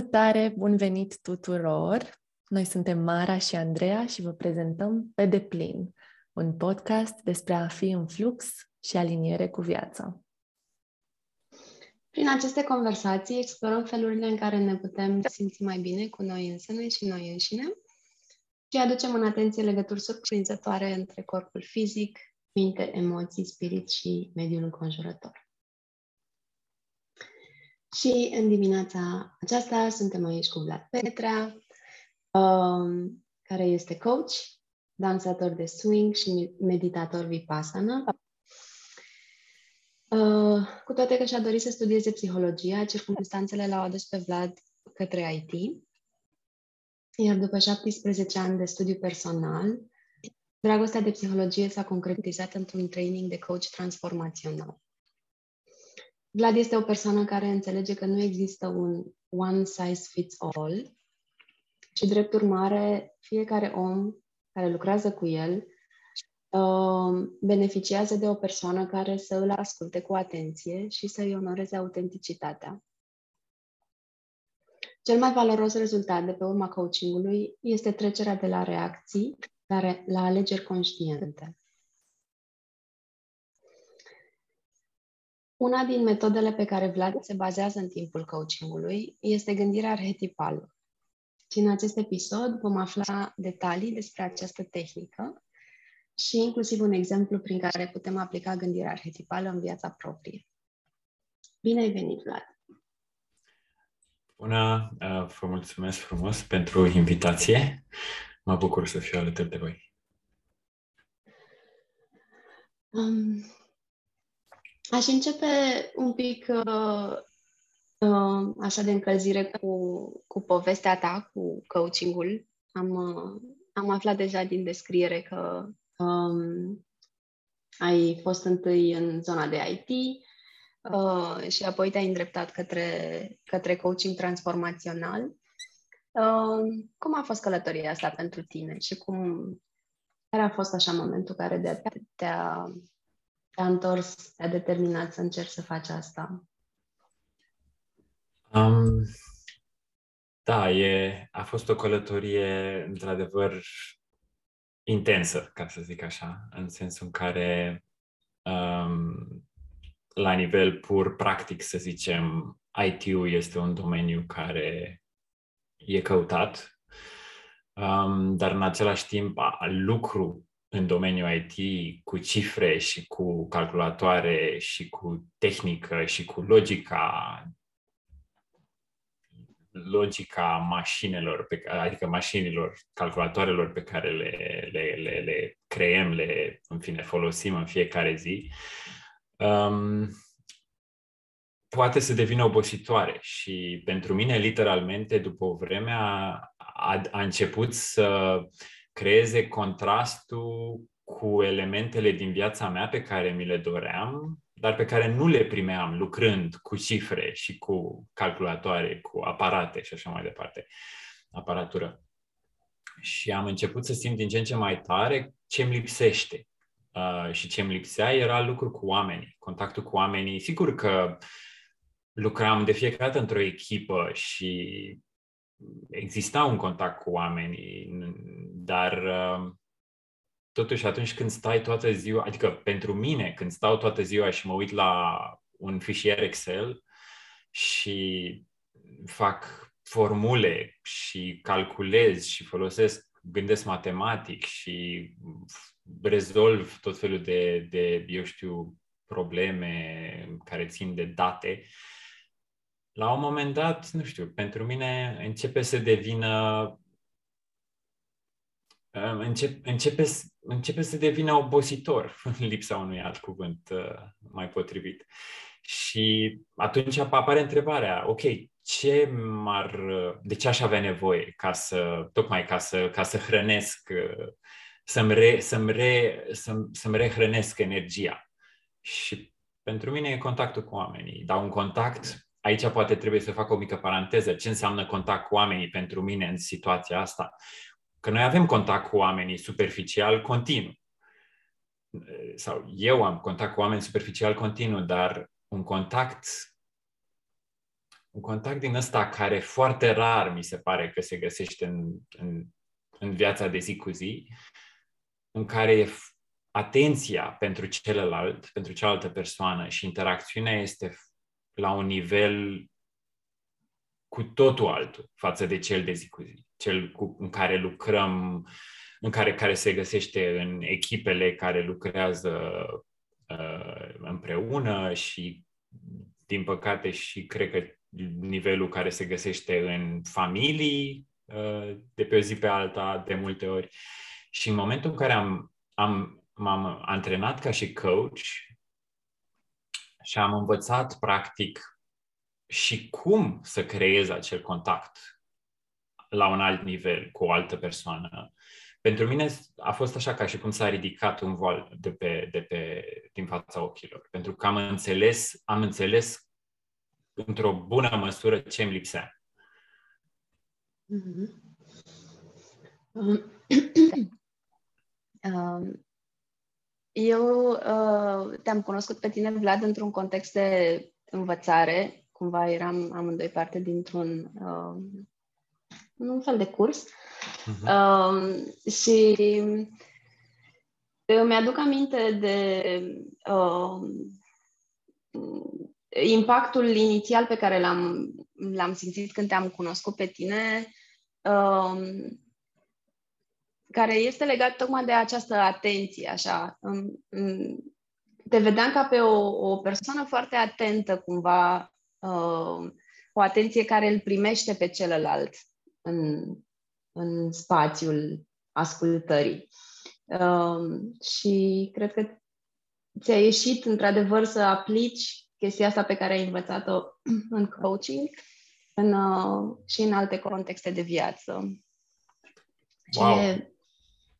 Salutare, bun venit tuturor! Noi suntem Mara și Andreea și vă prezentăm Pe deplin, un podcast despre a fi în flux și aliniere cu viața. Prin aceste conversații explorăm felurile în care ne putem simți mai bine cu noi însene și noi înșine și aducem în atenție legături surprinzătoare între corpul fizic, minte, emoții, spirit și mediul înconjurător. Și în dimineața aceasta suntem aici cu Vlad Petra, um, care este coach, dansator de swing și meditator vipassana. Uh, cu toate că și-a dorit să studieze psihologia, circunstanțele l-au adus pe Vlad către IT. Iar după 17 ani de studiu personal, dragostea de psihologie s-a concretizat într-un training de coach transformațional. Vlad este o persoană care înțelege că nu există un one size fits all și, drept urmare, fiecare om care lucrează cu el uh, beneficiază de o persoană care să îl asculte cu atenție și să îi onoreze autenticitatea. Cel mai valoros rezultat de pe urma coachingului este trecerea de la reacții la alegeri conștiente. Una din metodele pe care Vlad se bazează în timpul coachingului este gândirea arhetipală. Și în acest episod vom afla detalii despre această tehnică și inclusiv un exemplu prin care putem aplica gândirea arhetipală în viața proprie. Bine ai venit, Vlad! Bună, uh, vă mulțumesc frumos pentru invitație. Mă bucur să fiu alături de voi. Um, Aș începe un pic uh, uh, așa de încălzire cu, cu povestea ta, cu coachingul. Am, uh, am aflat deja din descriere că um, ai fost întâi în zona de IT uh, și apoi te-ai îndreptat către, către coaching transformațional. Uh, cum a fost călătoria asta pentru tine și cum care a fost așa momentul care de, te-a te-a întors, te-a determinat să încerci să faci asta? Um, da, e, a fost o călătorie într-adevăr intensă, ca să zic așa, în sensul în care um, la nivel pur practic, să zicem, IT-ul este un domeniu care e căutat, um, dar în același timp lucru în domeniul IT cu cifre și cu calculatoare și cu tehnică și cu logica logica mașinilor, pe, adică mașinilor, calculatoarelor pe care le, le, le, le creăm, le, în fine, folosim în fiecare zi, um, poate să devină obositoare. Și pentru mine, literalmente, după o vreme, a, a, a început să creeze contrastul cu elementele din viața mea pe care mi le doream, dar pe care nu le primeam lucrând cu cifre și cu calculatoare, cu aparate și așa mai departe, aparatură. Și am început să simt din ce în ce mai tare ce îmi lipsește. Uh, și ce îmi lipsea era lucru cu oamenii, contactul cu oamenii. Sigur că lucram de fiecare dată într-o echipă și exista un contact cu oamenii, dar uh, totuși atunci când stai toată ziua, adică pentru mine, când stau toată ziua și mă uit la un fișier Excel și fac formule și calculez și folosesc, gândesc matematic și rezolv tot felul de, de eu știu, probleme care țin de date, la un moment dat, nu știu, pentru mine începe să devină încep, începe, începe să devină obositor în lipsa unui alt cuvânt uh, mai potrivit. Și atunci apare întrebarea, ok, ce m-ar, de ce aș avea nevoie ca să, tocmai ca să, ca să hrănesc, uh, să-mi, re, să-mi, re, să-mi, să-mi rehrănesc energia. Și pentru mine e contactul cu oamenii. Dar un contact aici poate trebuie să fac o mică paranteză. Ce înseamnă contact cu oamenii pentru mine în situația asta? Că noi avem contact cu oamenii superficial continuu. Sau eu am contact cu oameni superficial continuu, dar un contact un contact din ăsta care foarte rar mi se pare că se găsește în, în, în viața de zi cu zi, în care atenția pentru celălalt, pentru cealaltă persoană și interacțiunea este la un nivel cu totul altul față de cel de zi cu zi, cel cu, în care lucrăm, în care, care se găsește în echipele care lucrează uh, împreună și, din păcate, și cred că nivelul care se găsește în familii uh, de pe o zi pe alta, de multe ori. Și în momentul în care am, am, m-am antrenat ca și coach și am învățat, practic, și cum să creez acel contact la un alt nivel cu o altă persoană. Pentru mine a fost așa ca și cum s-a ridicat un vol de pe, de pe, din fața ochilor. Pentru că am înțeles, am înțeles într-o bună măsură ce îmi lipsea. Mm-hmm. Eu uh, te-am cunoscut pe tine, Vlad, într-un context de învățare cumva eram amândoi parte dintr-un uh, un fel de curs. Uh-huh. Uh, și îmi aduc aminte de uh, impactul inițial pe care l-am, l-am simțit când te-am cunoscut pe tine, uh, care este legat tocmai de această atenție, așa. Te vedeam ca pe o, o persoană foarte atentă, cumva, uh, o atenție care îl primește pe celălalt în, în spațiul ascultării. Uh, și cred că ți-a ieșit într-adevăr să aplici chestia asta pe care ai învățat-o în coaching în, uh, și în alte contexte de viață. Wow. Ce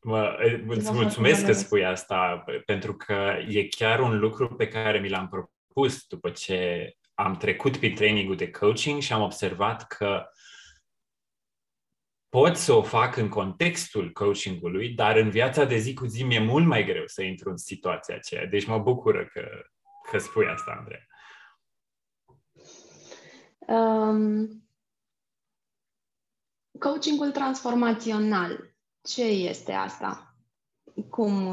Mă, îți mulțumesc că spui asta, pentru că e chiar un lucru pe care mi l-am propus după ce am trecut pe trainingul de coaching și am observat că pot să o fac în contextul coachingului, dar în viața de zi cu zi mi-e mult mai greu să intru în situația aceea. Deci mă bucură că, că spui asta, Andrei. Um, coachingul transformațional. Ce este asta? Cum,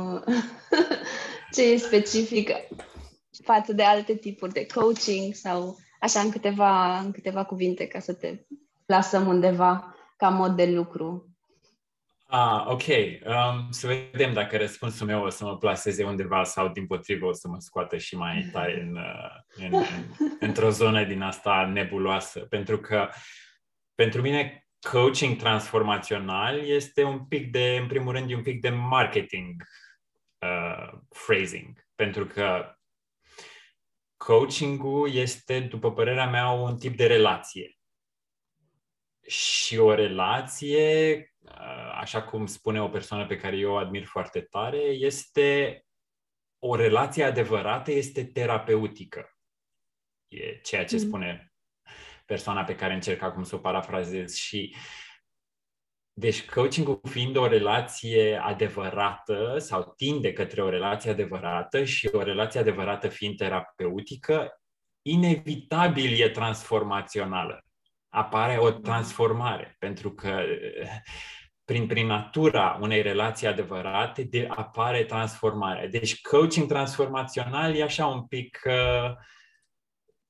ce e specific față de alte tipuri de coaching sau așa în câteva, în câteva cuvinte ca să te plasăm undeva ca mod de lucru. Ah, ok. Um, să vedem dacă răspunsul meu o să mă plaseze undeva sau din potrivă o să mă scoată și mai tare în, uh, în, în, într-o zonă din asta nebuloasă. Pentru că pentru mine coaching transformațional este un pic de, în primul rând, un pic de marketing uh, phrasing. Pentru că coaching-ul este, după părerea mea, un tip de relație. Și o relație, uh, așa cum spune o persoană pe care eu o admir foarte tare, este o relație adevărată, este terapeutică. E ceea ce mm. spune persoana pe care încerc acum să o parafrazez și uh, deci coaching fiind o relație adevărată sau tinde către o relație adevărată și o relație adevărată fiind terapeutică, inevitabil e transformațională. Apare o transformare, pentru că prin, prin natura unei relații adevărate de, apare transformarea. Deci coaching transformațional e așa un pic... Uh,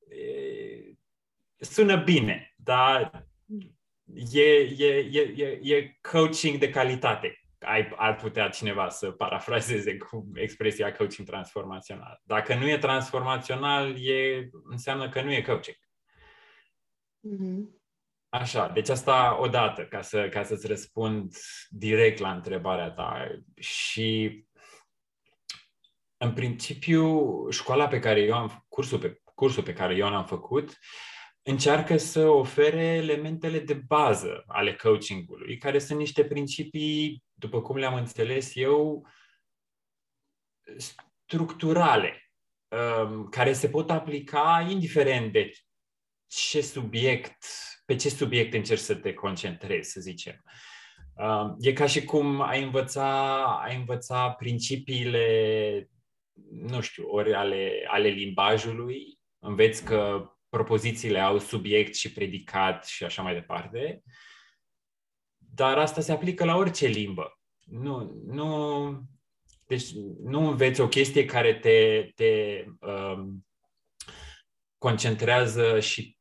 e, sună bine, dar e, e, e, e, e coaching de calitate. Ai, ar putea cineva să parafrazeze cu expresia coaching transformațional. Dacă nu e transformațional, e, înseamnă că nu e coaching. Mm-hmm. Așa, deci asta odată, ca, să, ca să-ți răspund direct la întrebarea ta. Și în principiu, școala pe care eu am, cursul pe, cursul pe care eu l-am făcut, uh, încearcă să ofere elementele de bază ale coachingului, care sunt niște principii, după cum le-am înțeles eu, structurale, um, care se pot aplica indiferent de ce subiect, pe ce subiect încerci să te concentrezi, să zicem. Um, e ca și cum ai învăța, ai învăța principiile, nu știu, ori ale, ale limbajului, înveți că propozițiile au subiect și predicat și așa mai departe, dar asta se aplică la orice limbă. Nu, nu, deci nu înveți o chestie care te, te um, concentrează și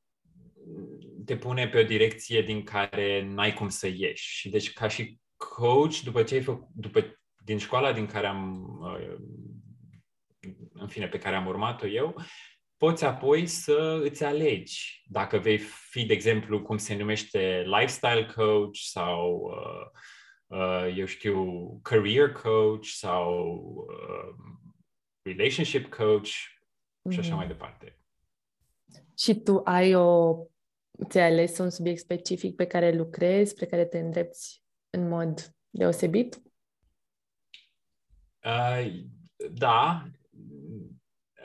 te pune pe o direcție din care n-ai cum să ieși. Și deci ca și coach, după ce ai făcut, după, din școala din care am, uh, în fine, pe care am urmat-o eu, poți apoi să îți alegi dacă vei fi, de exemplu, cum se numește lifestyle coach sau, uh, uh, eu știu, career coach sau uh, relationship coach mm-hmm. și așa mhm. mai departe. Și tu ai o ți-ai ales un subiect specific pe care lucrezi, pe care te îndrepți în mod deosebit? Uh, da.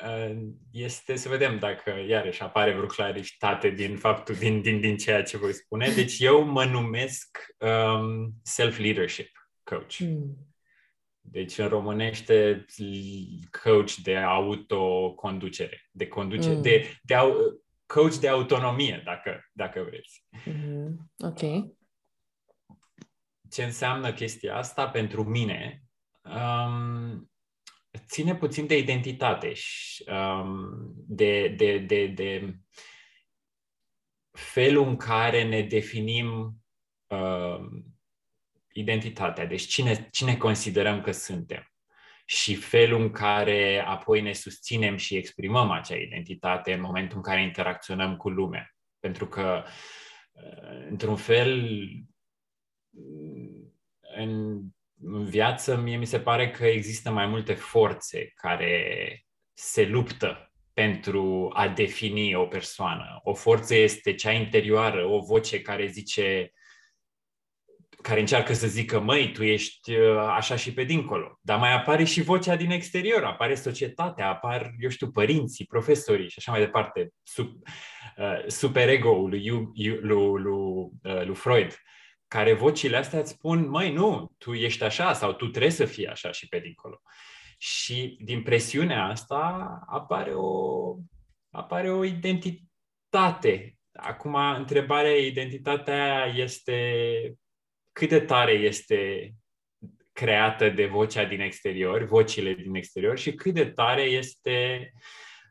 Uh, este să vedem dacă iarăși apare vreo claritate din faptul, din, din, din ceea ce voi spune. Deci eu mă numesc um, self-leadership coach. Mm. Deci în românește coach de autoconducere, de conducere, mm. de, de, coach de autonomie, dacă, dacă vreți. Mm-hmm. Ok. Ce înseamnă chestia asta pentru mine? Um, ține puțin de identitate și um, de, de, de, de felul în care ne definim um, identitatea. Deci cine, cine considerăm că suntem și felul în care apoi ne susținem și exprimăm acea identitate în momentul în care interacționăm cu lumea. Pentru că, uh, într-un fel, în viață, mie mi se pare că există mai multe forțe care se luptă pentru a defini o persoană. O forță este cea interioară, o voce care zice care încearcă să zică, măi, tu ești uh, așa și pe dincolo. Dar mai apare și vocea din exterior, apare societatea, apar, eu știu, părinții, profesorii și așa mai departe, sub, uh, superego-ul lui, lui, lui, lui, uh, lui Freud, care vocile astea îți spun, măi, nu, tu ești așa sau tu trebuie să fii așa și pe dincolo. Și din presiunea asta apare o, apare o identitate. Acum, întrebarea, identitatea este cât de tare este creată de vocea din exterior, vocile din exterior și cât de tare este,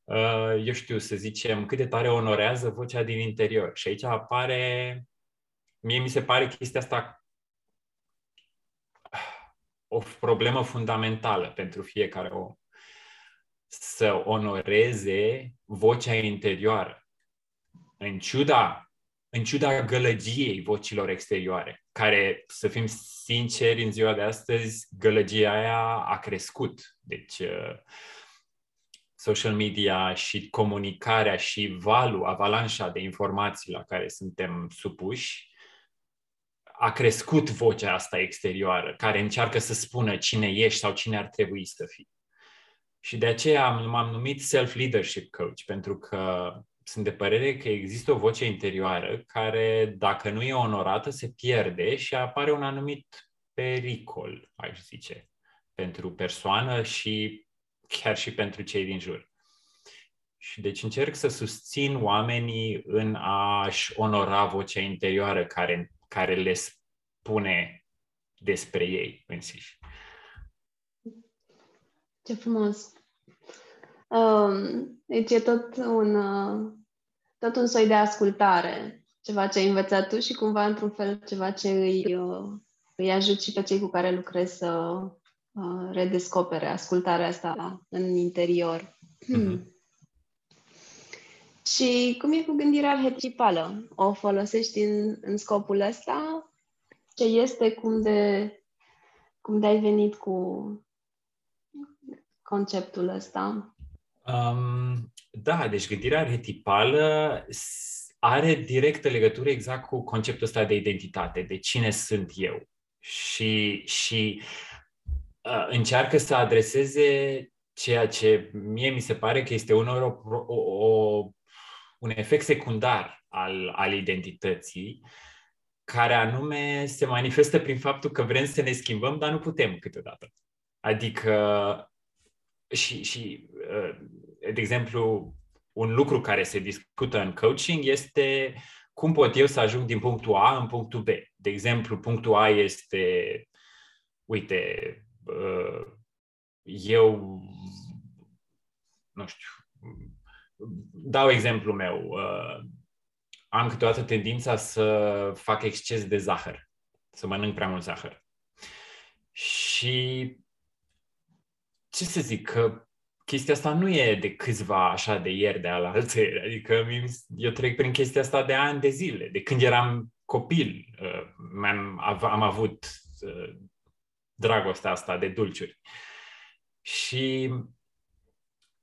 uh, eu știu, să zicem, cât de tare onorează vocea din interior. Și aici apare, mie mi se pare chestia asta o problemă fundamentală pentru fiecare om. Să onoreze vocea interioară. În ciuda în ciuda gălăgiei vocilor exterioare, care, să fim sinceri, în ziua de astăzi, gălăgia aia a crescut. Deci, uh, social media și comunicarea și valul, avalanșa de informații la care suntem supuși, a crescut vocea asta exterioară, care încearcă să spună cine ești sau cine ar trebui să fii. Și de aceea m-am numit self-leadership coach, pentru că sunt de părere că există o voce interioară care, dacă nu e onorată, se pierde și apare un anumit pericol, aș zice, pentru persoană și chiar și pentru cei din jur. Și deci încerc să susțin oamenii în a-și onora vocea interioară care, care le spune despre ei înșiși. Ce frumos! Um, deci e tot un, uh, tot un soi de ascultare, ceva ce ai învățat tu și cumva, într-un fel, ceva ce îi, uh, îi ajut și pe cei cu care lucrezi să uh, redescopere ascultarea asta în interior. Mm-hmm. Și cum e cu gândirea arhetipală? O folosești în, în scopul ăsta? Ce este? Cum de, cum de ai venit cu conceptul ăsta? Um, da, deci gândirea arhetipală are directă legătură exact cu conceptul ăsta de identitate, de cine sunt eu. Și, și uh, încearcă să adreseze ceea ce mie mi se pare că este unor o, o, o, un efect secundar al, al identității, care anume se manifestă prin faptul că vrem să ne schimbăm, dar nu putem câteodată. Adică și, și uh, de exemplu, un lucru care se discută în coaching este cum pot eu să ajung din punctul A în punctul B. De exemplu, punctul A este, uite, uh, eu, nu știu, dau exemplu meu, uh, am câteodată tendința să fac exces de zahăr, să mănânc prea mult zahăr. Și ce să zic, că chestia asta nu e de câțiva așa de ieri, de alaltă Adică eu trec prin chestia asta de ani de zile. De când eram copil uh, am, am avut uh, dragostea asta de dulciuri. Și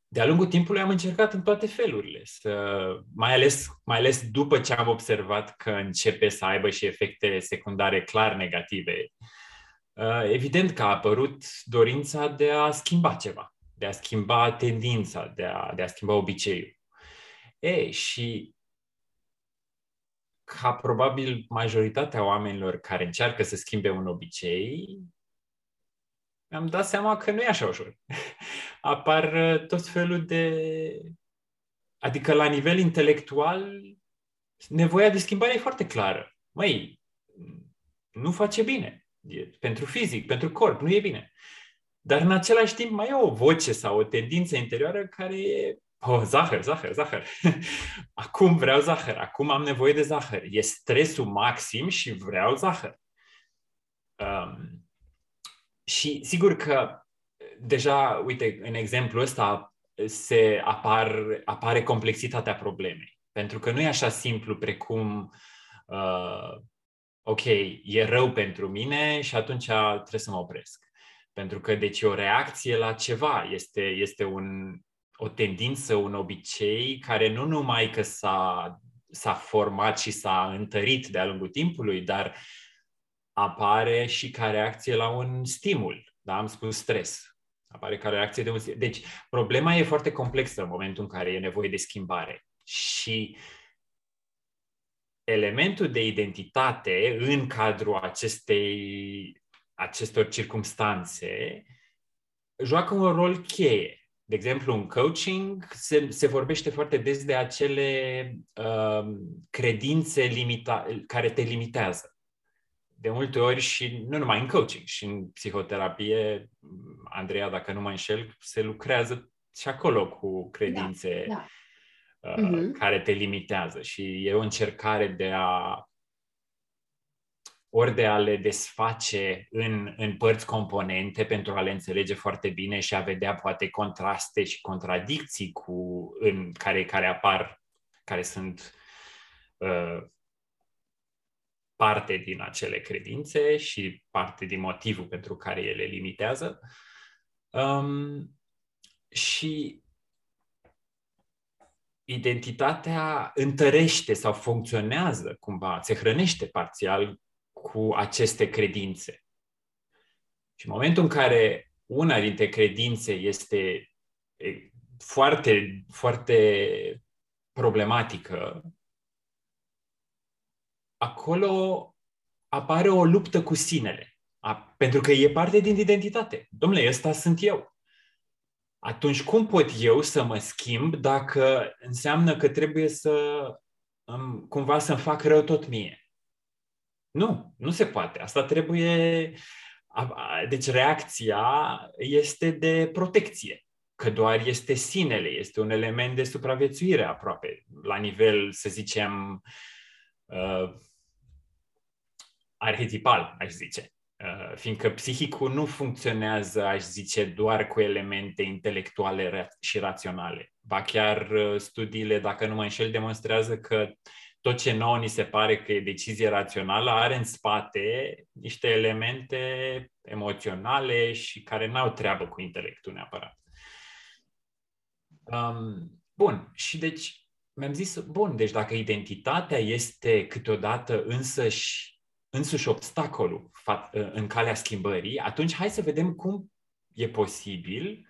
de-a lungul timpului am încercat în toate felurile, să, mai, ales, mai ales după ce am observat că începe să aibă și efecte secundare clar negative. Uh, evident că a apărut dorința de a schimba ceva de a schimba tendința, de a, de a schimba obiceiul. E, și ca probabil majoritatea oamenilor care încearcă să schimbe un obicei, mi-am dat seama că nu e așa ușor. Apar uh, tot felul de... Adică la nivel intelectual, nevoia de schimbare e foarte clară. Măi, nu face bine. E pentru fizic, pentru corp, nu e bine. Dar în același timp mai e o voce sau o tendință interioară care e Oh, zahăr, zahăr, zahăr. Acum vreau zahăr, acum am nevoie de zahăr. E stresul maxim și vreau zahăr. Um, și sigur că deja, uite, în exemplu ăsta se apar, apare complexitatea problemei. Pentru că nu e așa simplu precum uh, ok, e rău pentru mine și atunci trebuie să mă opresc. Pentru că, deci, o reacție la ceva este, este un, o tendință, un obicei care nu numai că s-a, s-a format și s-a întărit de-a lungul timpului, dar apare și ca reacție la un stimul. Da? Am spus stres. Apare ca reacție de un stimul. Deci, problema e foarte complexă în momentul în care e nevoie de schimbare. Și elementul de identitate în cadrul acestei acestor circumstanțe joacă un rol cheie. De exemplu, în coaching se, se vorbește foarte des de acele uh, credințe limita, care te limitează. De multe ori și nu numai în coaching, și în psihoterapie, Andreea, dacă nu mă înșel, se lucrează și acolo cu credințe da, da. Uh, uh-huh. care te limitează și e o încercare de a ori de a le desface în, în părți componente pentru a le înțelege foarte bine și a vedea poate contraste și contradicții cu, în care, care apar, care sunt uh, parte din acele credințe și parte din motivul pentru care ele limitează. Um, și identitatea întărește sau funcționează cumva, se hrănește parțial cu aceste credințe. Și în momentul în care una dintre credințe este foarte, foarte problematică, acolo apare o luptă cu sinele. A, pentru că e parte din identitate. Domnule, ăsta sunt eu. Atunci cum pot eu să mă schimb dacă înseamnă că trebuie să cumva să-mi fac rău tot mie? Nu, nu se poate. Asta trebuie. Deci reacția este de protecție, că doar este sinele, este un element de supraviețuire aproape, la nivel, să zicem, uh, arhetipal, aș zice. Uh, fiindcă psihicul nu funcționează, aș zice, doar cu elemente intelectuale și raționale. Ba chiar uh, studiile, dacă nu mă înșel, demonstrează că tot ce nouă ni se pare că e decizie rațională are în spate niște elemente emoționale și care n-au treabă cu intelectul neapărat. Um, bun, și deci mi-am zis, bun, deci dacă identitatea este câteodată însăși, însuși obstacolul în calea schimbării, atunci hai să vedem cum e posibil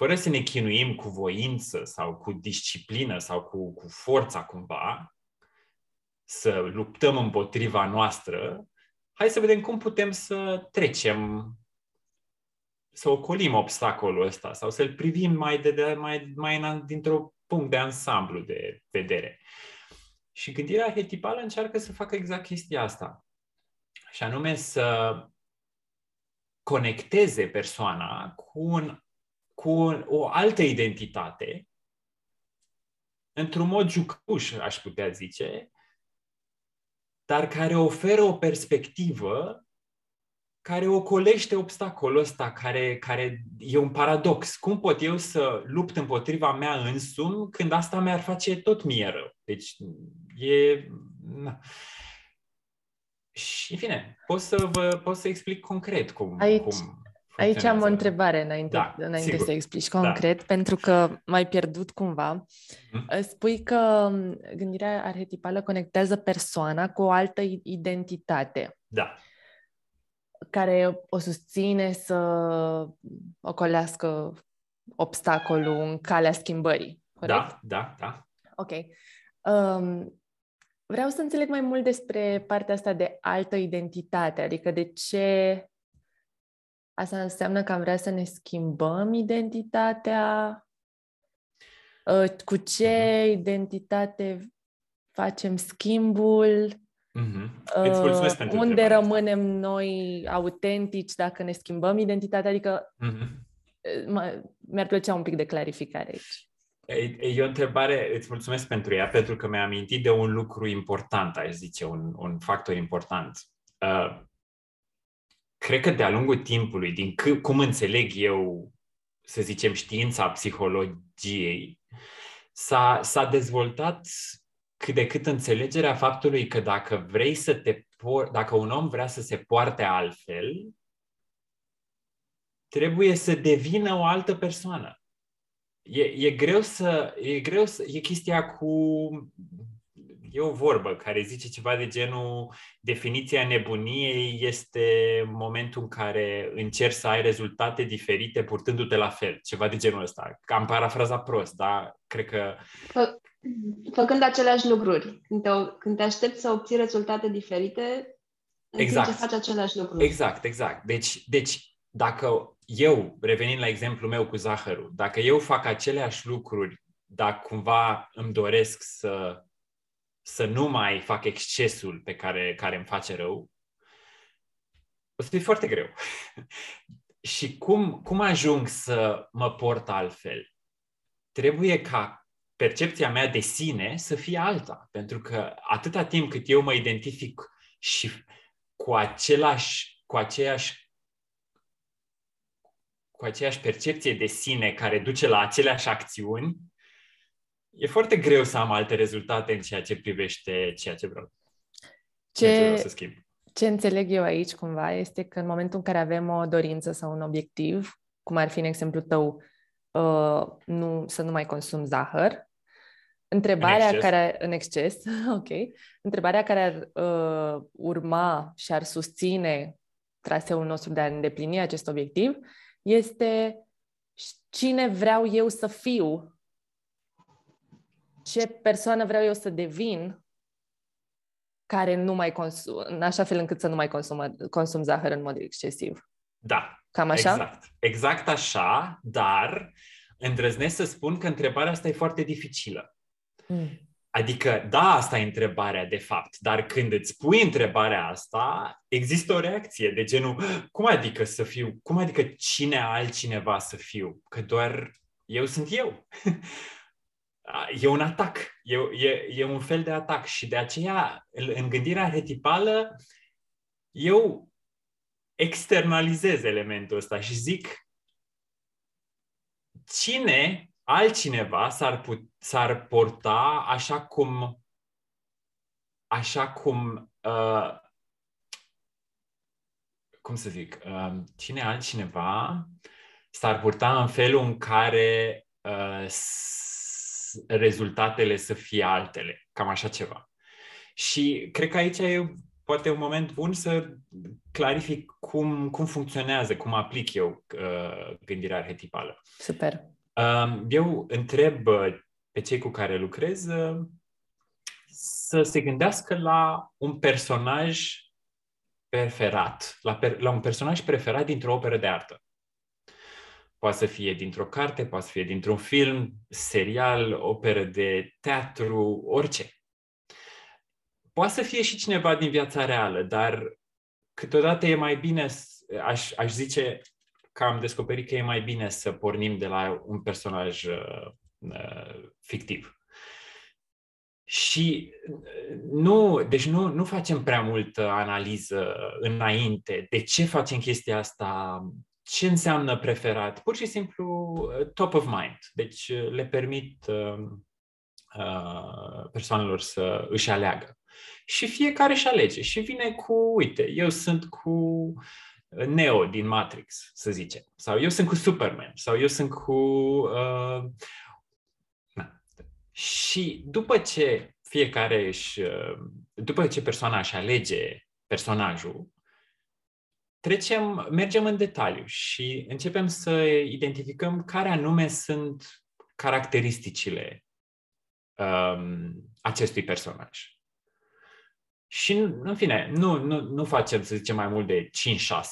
fără să ne chinuim cu voință sau cu disciplină sau cu, cu forța cumva, să luptăm împotriva noastră, hai să vedem cum putem să trecem, să ocolim obstacolul ăsta sau să-l privim mai, de, de, mai, mai în, dintr-o punct de ansamblu de vedere. Și gândirea arhetipală încearcă să facă exact chestia asta. Și anume să conecteze persoana cu, un, cu o altă identitate, într-un mod jucăuș, aș putea zice, dar care oferă o perspectivă care ocolește obstacolul ăsta, care, care e un paradox. Cum pot eu să lupt împotriva mea însumi când asta mi-ar face tot mie rău? Deci e... Na. Și, în fine, pot să, vă, pot să explic concret cum, Aici, cum Aici am o întrebare înainte, da, înainte sigur. să explici Da. concret, pentru că m-ai pierdut cumva. Mhm. Spui că m, gândirea arhetipală conectează persoana cu o altă i- identitate Da, care o susține să ocolească obstacolul în calea schimbării. Corect? da, da, da. Ok. Um, vreau să înțeleg mai mult despre partea asta de altă identitate, adică de ce asta înseamnă că am vrea să ne schimbăm identitatea, Uh, cu ce identitate facem schimbul, Mhm. Îți mulțumesc Uh, pentru unde întrebarea asta. rămânem noi autentici dacă ne schimbăm identitatea, adică Mhm. uh, mă- mi-ar plăcea un pic de clarificare aici. E, e o întrebare, îți mulțumesc pentru ea, pentru că mi-a amintit de un lucru important, aș zice, un, un factor important. Uh, cred că de-a lungul timpului, din c- cum înțeleg eu, să zicem, știința psihologiei, s-a, s-a dezvoltat cât de cât înțelegerea faptului că dacă vrei să te por- dacă un om vrea să se poarte altfel, trebuie să devină o altă persoană e, e greu să, e greu să, e chestia cu, e o vorbă care zice ceva de genul, definiția nebuniei este momentul în care încerci să ai rezultate diferite purtându-te la fel, ceva de genul ăsta. Am parafrazat prost, dar cred că, Fă, făcând aceleași lucruri. Când te, când te aștepți să obții rezultate diferite, în Exact. timp ce faci aceleași lucruri. exact, exact. Deci, deci dacă eu, revenind la exemplul meu cu zahărul, dacă eu fac aceleași lucruri, dar cumva îmi doresc să, să nu mai fac excesul pe care, care îmi face rău, o să fie foarte greu. Și cum, cum ajung să mă port altfel? Trebuie ca percepția mea de sine să fie alta. Pentru că atâta timp cât eu mă identific și cu același, cu aceeași cu aceeași percepție de sine care duce la aceleași acțiuni, e foarte greu să am alte rezultate în ceea ce privește ceea ce vreau, ceea ce vreau Ce, să schimb. ce înțeleg eu aici cumva este că în momentul în care avem o dorință sau un obiectiv, cum ar fi în exemplu tău, uh, nu, să nu mai consum zahăr, întrebarea exces. care în exces, ok, întrebarea care ar uh, urma și ar susține traseul nostru de a îndeplini acest obiectiv este cine vreau eu să fiu, ce persoană vreau eu să devin care nu mai consum, în așa fel încât să nu mai consumă, consum zahăr în mod excesiv. Da, Cam așa? exact. Exact așa, dar îndrăznesc să spun că întrebarea asta e foarte dificilă. Mm. Adică, da, asta e întrebarea de fapt, dar când îți pui întrebarea asta, există o reacție de genul, cum adică să fiu, cum adică cine altcineva să fiu? Că doar eu sunt eu. E un atac, e, e, e un fel de atac și de aceea, în gândirea arhetipală, eu externalizez elementul ăsta și zic cine altcineva s-ar, put, s-ar porta așa cum așa cum uh, cum să zic uh, cine altcineva s-ar purta în felul în care uh, s- rezultatele să fie altele, cam așa ceva. Și cred că aici e poate un moment bun să clarific cum, cum funcționează, cum aplic eu uh, gândirea arhetipală. Super. Um, eu întreb uh, pe cei cu care lucrez uh, să se gândească la un personaj preferat, la, per- la un personaj preferat dintr-o operă de artă. Poate să fie dintr-o carte, poate să fie dintr-un film, serial, operă de teatru, orice. Poate să fie și cineva din viața reală, dar câteodată e mai bine, aș, aș zice că am descoperit că e mai bine să pornim de la un personaj uh, uh, fictiv. Și uh, nu, deci nu, nu facem prea multă analiză înainte de ce facem chestia asta, ce înseamnă preferat. Pur și simplu uh, top of mind. Deci uh, le permit uh, uh, persoanelor să își aleagă. Și fiecare își alege și vine cu, uite, eu sunt cu Neo din Matrix, să zicem, sau eu sunt cu Superman, sau eu sunt cu uh, și după ce fiecare își, după ce persoana își alege personajul, trecem, mergem în detaliu și începem să identificăm care anume sunt caracteristicile um, acestui personaj. Și, în fine, nu, nu, nu facem, să zicem, mai mult de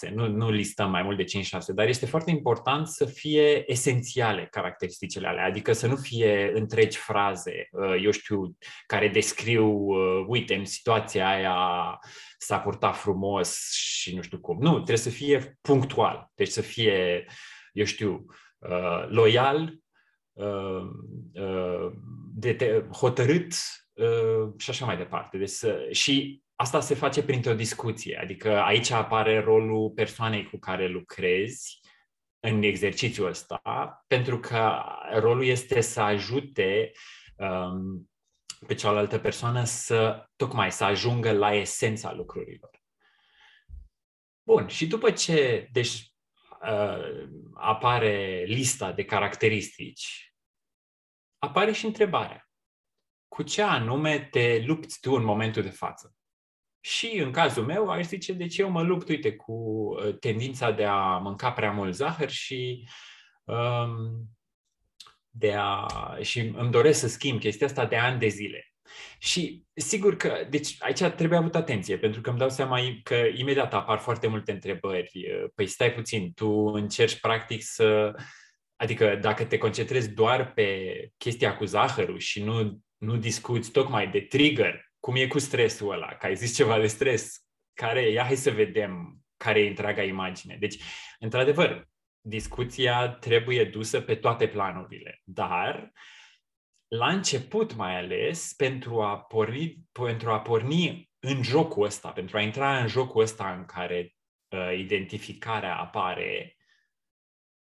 5-6, nu, nu listăm mai mult de 5-6, dar este foarte important să fie esențiale caracteristicile alea, adică să nu fie întregi fraze, uh, eu știu, care descriu, uh, uite, în situația aia s-a purtat frumos și nu știu cum. Nu, trebuie să fie punctual, deci să fie, eu știu, uh, loial, de, hotărât, Uh, și așa mai departe. Deci, și asta se face printr-o discuție, adică aici apare rolul persoanei cu care lucrezi în exercițiul ăsta, pentru că rolul este să ajute um, pe cealaltă persoană să, tocmai, să ajungă la esența lucrurilor. Bun, și după ce, deci, uh, apare lista de caracteristici, apare și întrebarea cu ce anume te lupți tu în momentul de față. Și în cazul meu, aș zice, deci eu mă lupt, uite, cu uh, tendința de a mânca prea mult zahăr și um, de a, și îmi doresc să schimb chestia asta de ani de zile. Și sigur că, deci aici trebuie avut atenție, pentru că îmi dau seama că imediat apar foarte multe întrebări. Păi stai puțin, tu încerci practic să, adică dacă te concentrezi doar pe chestia cu zahărul și nu nu discuți tocmai de trigger, cum e cu stresul ăla, că ai zis ceva de stres, care, ia hai să vedem care e întreaga imagine. Deci, într-adevăr, discuția trebuie dusă pe toate planurile, dar la început mai ales pentru a porni, pentru a porni în jocul ăsta, pentru a intra în jocul ăsta în care uh, identificarea apare,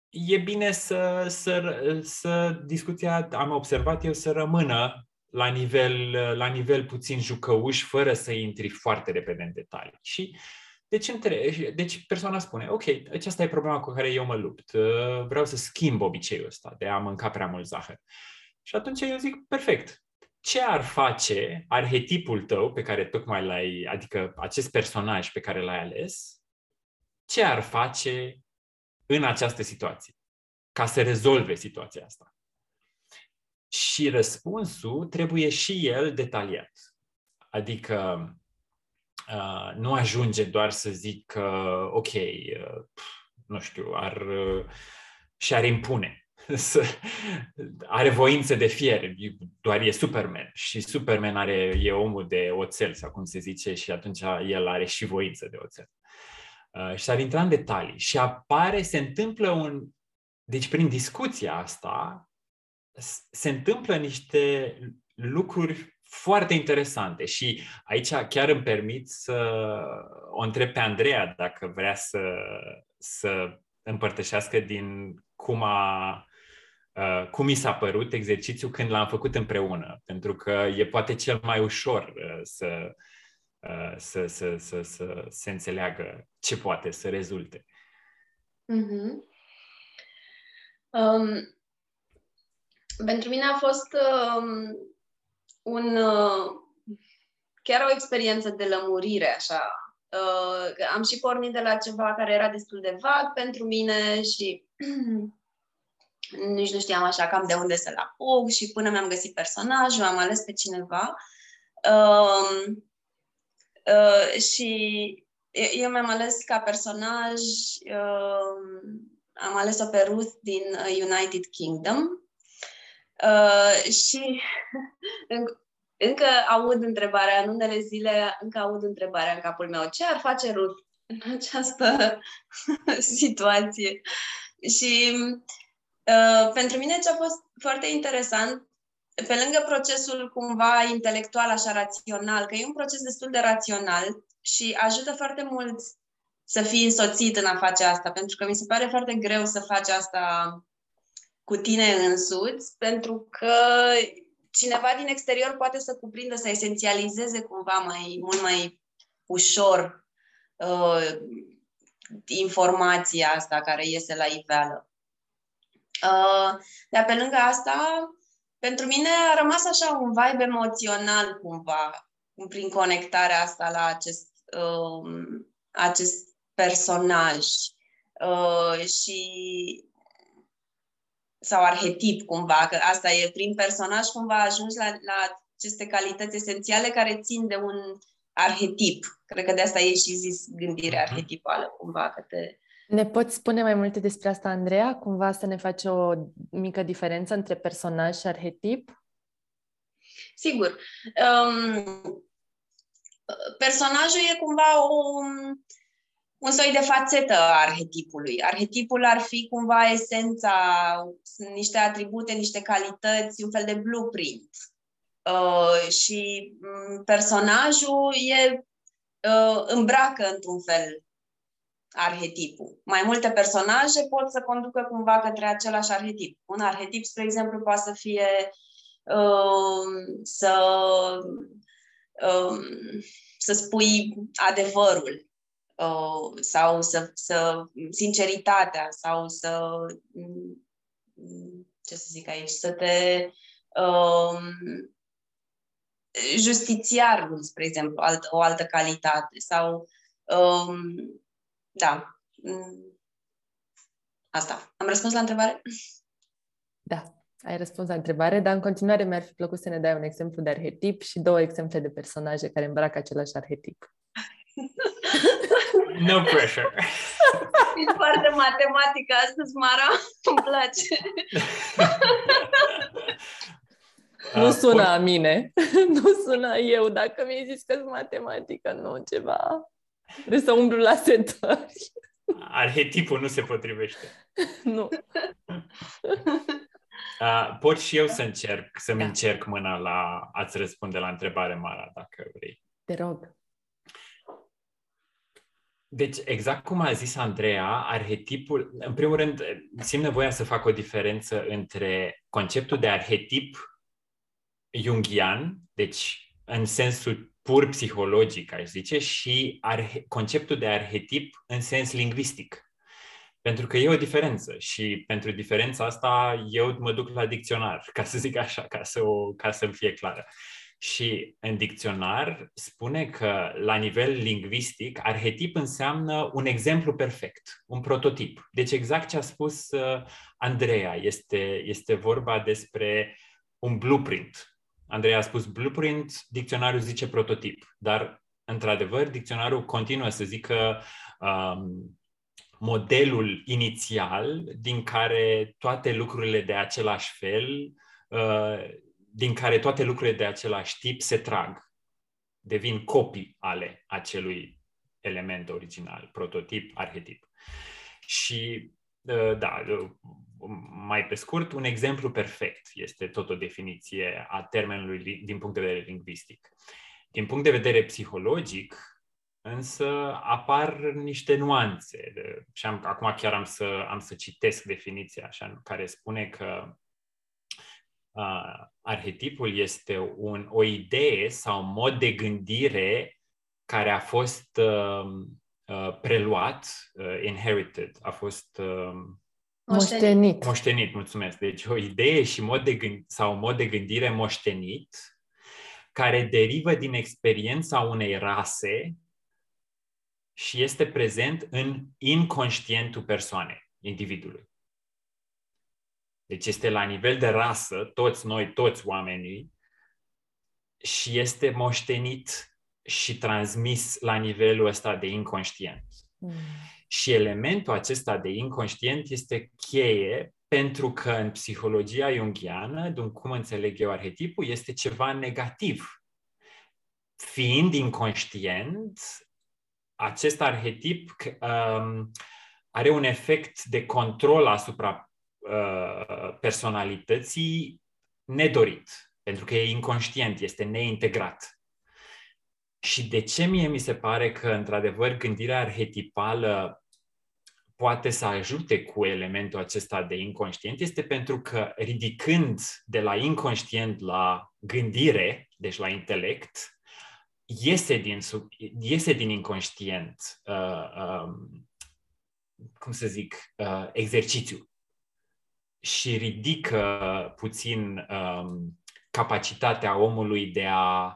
e bine să, să, să discuția, am observat eu, să rămână la nivel, la nivel puțin jucăuș, fără să intri foarte repede în detalii. Și deci, între, deci persoana spune, ok, aceasta e problema cu care eu mă lupt. Uh, vreau să schimb obiceiul ăsta de a mânca prea mult zahăr. Și atunci eu zic, perfect. Ce ar face arhetipul tău pe care tocmai l-ai, adică acest personaj pe care l-ai ales, ce ar face în această situație ca să rezolve situația asta? Și răspunsul trebuie și el detaliat. Adică uh, nu ajunge doar să zic că, ok, uh, nu știu, ar, uh, și-ar impune. are voință de fier, doar e Superman și Superman are, e omul de oțel, sau cum se zice, și atunci el are și voință de oțel. Uh, și ar intra în detalii și apare, se întâmplă un... Deci prin discuția asta se întâmplă niște lucruri foarte interesante și aici chiar îmi permit să o întreb pe Andreea dacă vrea să, să împărtășească din cum a Uh, cum mi s-a părut exercițiul când l-am făcut împreună, pentru că e poate cel mai ușor uh, să, uh, să, să, să, să se înțeleagă ce poate să rezulte. Mm-hmm. Um, pentru mine a fost uh, un, uh, chiar o experiență de lămurire, așa. Uh, am și pornit de la ceva care era destul de vag pentru mine și nici nu știam așa cam de unde să-l apuc și până mi-am găsit personajul, am ales pe cineva. Uh, uh, și eu mi-am ales ca personaj uh, am ales-o pe Ruth din United Kingdom uh, și încă aud întrebarea, în unele zile încă aud întrebarea în capul meu, ce ar face Ruth în această situație? Și uh, pentru mine ce a fost foarte interesant, pe lângă procesul cumva intelectual, așa rațional, că e un proces destul de rațional și ajută foarte mult să fii însoțit în a face asta, pentru că mi se pare foarte greu să faci asta cu tine însuți, pentru că cineva din exterior poate să cuprindă, să esențializeze cumva mai mult mai ușor uh, informația asta care iese la iveală. Uh, dar pe lângă asta, pentru mine a rămas așa un vibe emoțional cumva, prin conectarea asta la acest, uh, acest personaj. Uh, și sau arhetip cumva, că asta e prin personaj cumva ajungi la, la aceste calități esențiale care țin de un arhetip. Cred că de asta e și zis gândire mhm. arhetipală cumva, că te... Ne poți spune mai multe despre asta, Andreea? Cumva să ne faci o mică diferență între personaj și arhetip? Sigur. Um, personajul e cumva o, un soi de fațetă a arhetipului. Arhetipul ar fi cumva esența, sunt niște atribute, niște calități, un fel de blueprint. Uh, și um, personajul e uh, îmbracă într-un fel arhetipul. Mai multe personaje pot să conducă cumva către același arhetip. Un arhetip, spre exemplu, poate să fie uh, să, uh, să spui adevărul uh, sau să, să sinceritatea sau să ce să zic aici, să te uh, justițiarul, spre exemplu, alt, o altă calitate sau um, da. Asta. Am răspuns la întrebare? Da, ai răspuns la întrebare, dar în continuare mi-ar fi plăcut să ne dai un exemplu de arhetip și două exemple de personaje care îmbracă același arhetip. No pressure. Ești foarte matematică astăzi, Mara. Îmi place. nu sună a mine. nu sună eu. Dacă mi-ai zis că sunt matematică, nu ceva. Trebuie să umblu la setări. Arhetipul nu se potrivește. nu. Uh, pot și eu să încerc, să-mi da. încerc mâna la a-ți răspunde la întrebare, Mara, dacă vrei. Te rog. Deci, exact cum a zis Andreea, arhetipul, în primul rând, simt nevoia să fac o diferență între conceptul de arhetip jungian, deci în sensul pur psihologic, aș zice, și arhe- conceptul de arhetip în sens lingvistic. Pentru că e o diferență și pentru diferența asta eu mă duc la dicționar, ca să zic așa, ca, să o, ca să-mi fie clară. Și în dicționar spune că, la nivel lingvistic, arhetip înseamnă un exemplu perfect, un prototip. Deci exact ce a spus uh, Andreea, este, este vorba despre un blueprint. Andreea a spus blueprint, dicționarul zice prototip, dar, într-adevăr, dicționarul continuă să zică um, modelul inițial din care toate lucrurile de același fel uh, din care toate lucrurile de același tip se trag, devin copii ale acelui element original, prototip, arhetip. Și, ă, da, ă, mai pe scurt, un exemplu perfect este tot o definiție a termenului din punct de vedere lingvistic. Din punct de vedere psihologic, însă apar niște nuanțe. Și am, acum chiar am să, am să citesc definiția așa, care spune că uh, arhetipul este un, o idee sau un mod de gândire care a fost uh, uh, preluat, uh, inherited, a fost uh, moștenit. Moștenit, mulțumesc. Deci o idee și mod de gând- sau un mod de gândire moștenit care derivă din experiența unei rase și este prezent în inconștientul persoanei, individului. Deci este la nivel de rasă, toți noi, toți oamenii, și este moștenit și transmis la nivelul ăsta de inconștient. Mm. Și elementul acesta de inconștient este cheie pentru că în psihologia jungiană, din cum înțeleg eu arhetipul, este ceva negativ. Fiind inconștient, acest arhetip um, are un efect de control asupra uh, personalității nedorit, pentru că e inconștient, este neintegrat. Și de ce mie mi se pare că, într-adevăr, gândirea arhetipală poate să ajute cu elementul acesta de inconștient este pentru că ridicând de la inconștient la gândire, deci la intelect, iese din, sub, iese din inconștient, uh, um, cum să zic, uh, exercițiu și ridică puțin um, capacitatea omului de a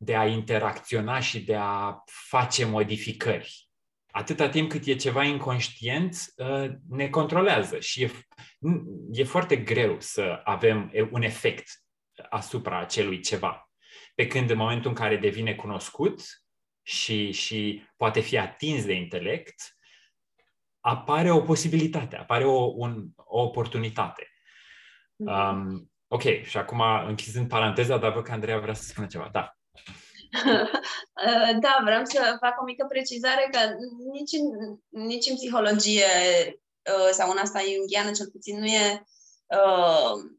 de a interacționa și de a face modificări. Atâta timp cât e ceva inconștient, uh, ne controlează și e, e foarte greu să avem un efect asupra acelui ceva. Pe când în momentul în care devine cunoscut și, și poate fi atins de intelect, apare o posibilitate, apare o, un, o oportunitate. Mhm. Um, ok, și acum închizând paranteza, dar văd că Andreea vrea să spună ceva. Da. da, vreau să fac o mică precizare că nici în, nici în psihologie uh, sau în asta jungiană cel puțin nu e uh,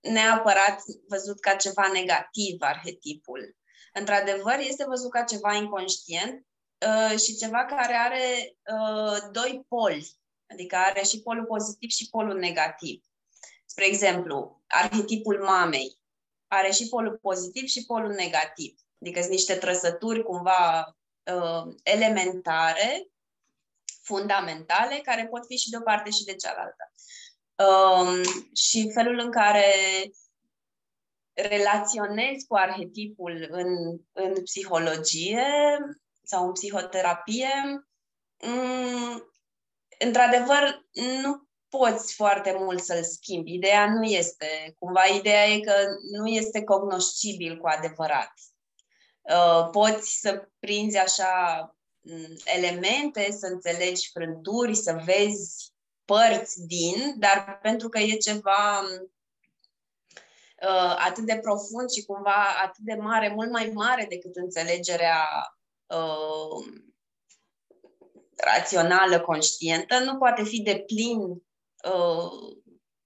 neapărat văzut ca ceva negativ arhetipul. Într-adevăr, este văzut ca ceva inconștient uh, și ceva care are uh, doi poli, adică are și polul pozitiv și polul negativ. Spre exemplu, arhetipul mamei are și polul pozitiv și polul negativ. Adică sunt niște trăsături cumva uh, elementare, fundamentale, care pot fi și de o parte și de cealaltă. Um, și felul în care relaționezi cu arhetipul în, în psihologie sau în psihoterapie, um, într-adevăr, nu poți foarte mult să-l schimbi. Ideea nu este, cumva ideea e că nu este cognoscibil cu adevărat. Uh, poți să prinzi așa mm, elemente, să înțelegi frânturi, să vezi părți din, dar pentru că e ceva uh, atât de profund și cumva atât de mare, mult mai mare decât înțelegerea uh, rațională, conștientă, nu poate fi de plin uh,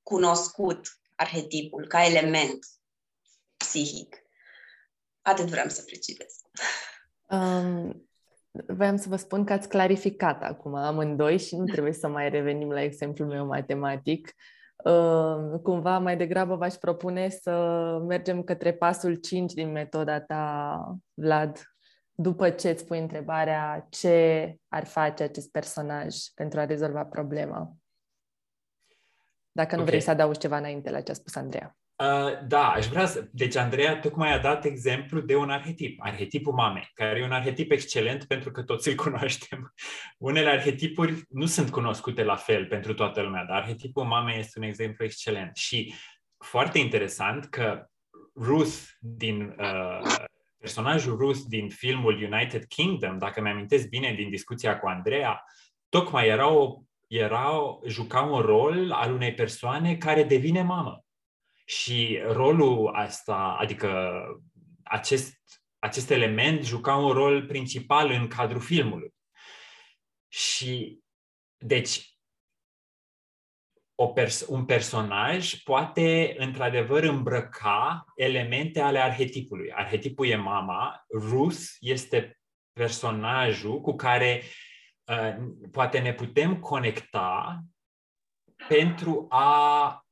cunoscut arhetipul ca element psihic. Atât vreau să precizez. Um, Vreau să vă spun că ați clarificat acum amândoi și nu trebuie să mai revenim la exemplul meu matematic. Uh, cumva mai degrabă v-aș propune să mergem către pasul 5 din metoda ta, Vlad, după ce îți pui întrebarea ce ar face acest personaj pentru a rezolva problema. Dacă nu okay. vrei să adaugi ceva înainte la ce a spus Andreea. Uh, da, aș vrea să... Deci Andreea tocmai a dat exemplu de un arhetip, arhetipul mamei, care e un arhetip excelent pentru că toți îl cunoaștem. Unele arhetipuri nu sunt cunoscute la fel pentru toată lumea, dar arhetipul mamei este un exemplu excelent. Și foarte interesant că Ruth din... Uh, personajul Ruth din filmul United Kingdom, dacă mi-amintesc bine din discuția cu Andreea, tocmai era o, era, juca un rol al unei persoane care devine mamă. Și rolul asta, adică acest, acest element juca un rol principal în cadrul filmului. Și, deci, o pers- un personaj poate, într-adevăr, îmbrăca elemente ale arhetipului. Arhetipul e mama, Ruth este personajul cu care uh, poate ne putem conecta pentru a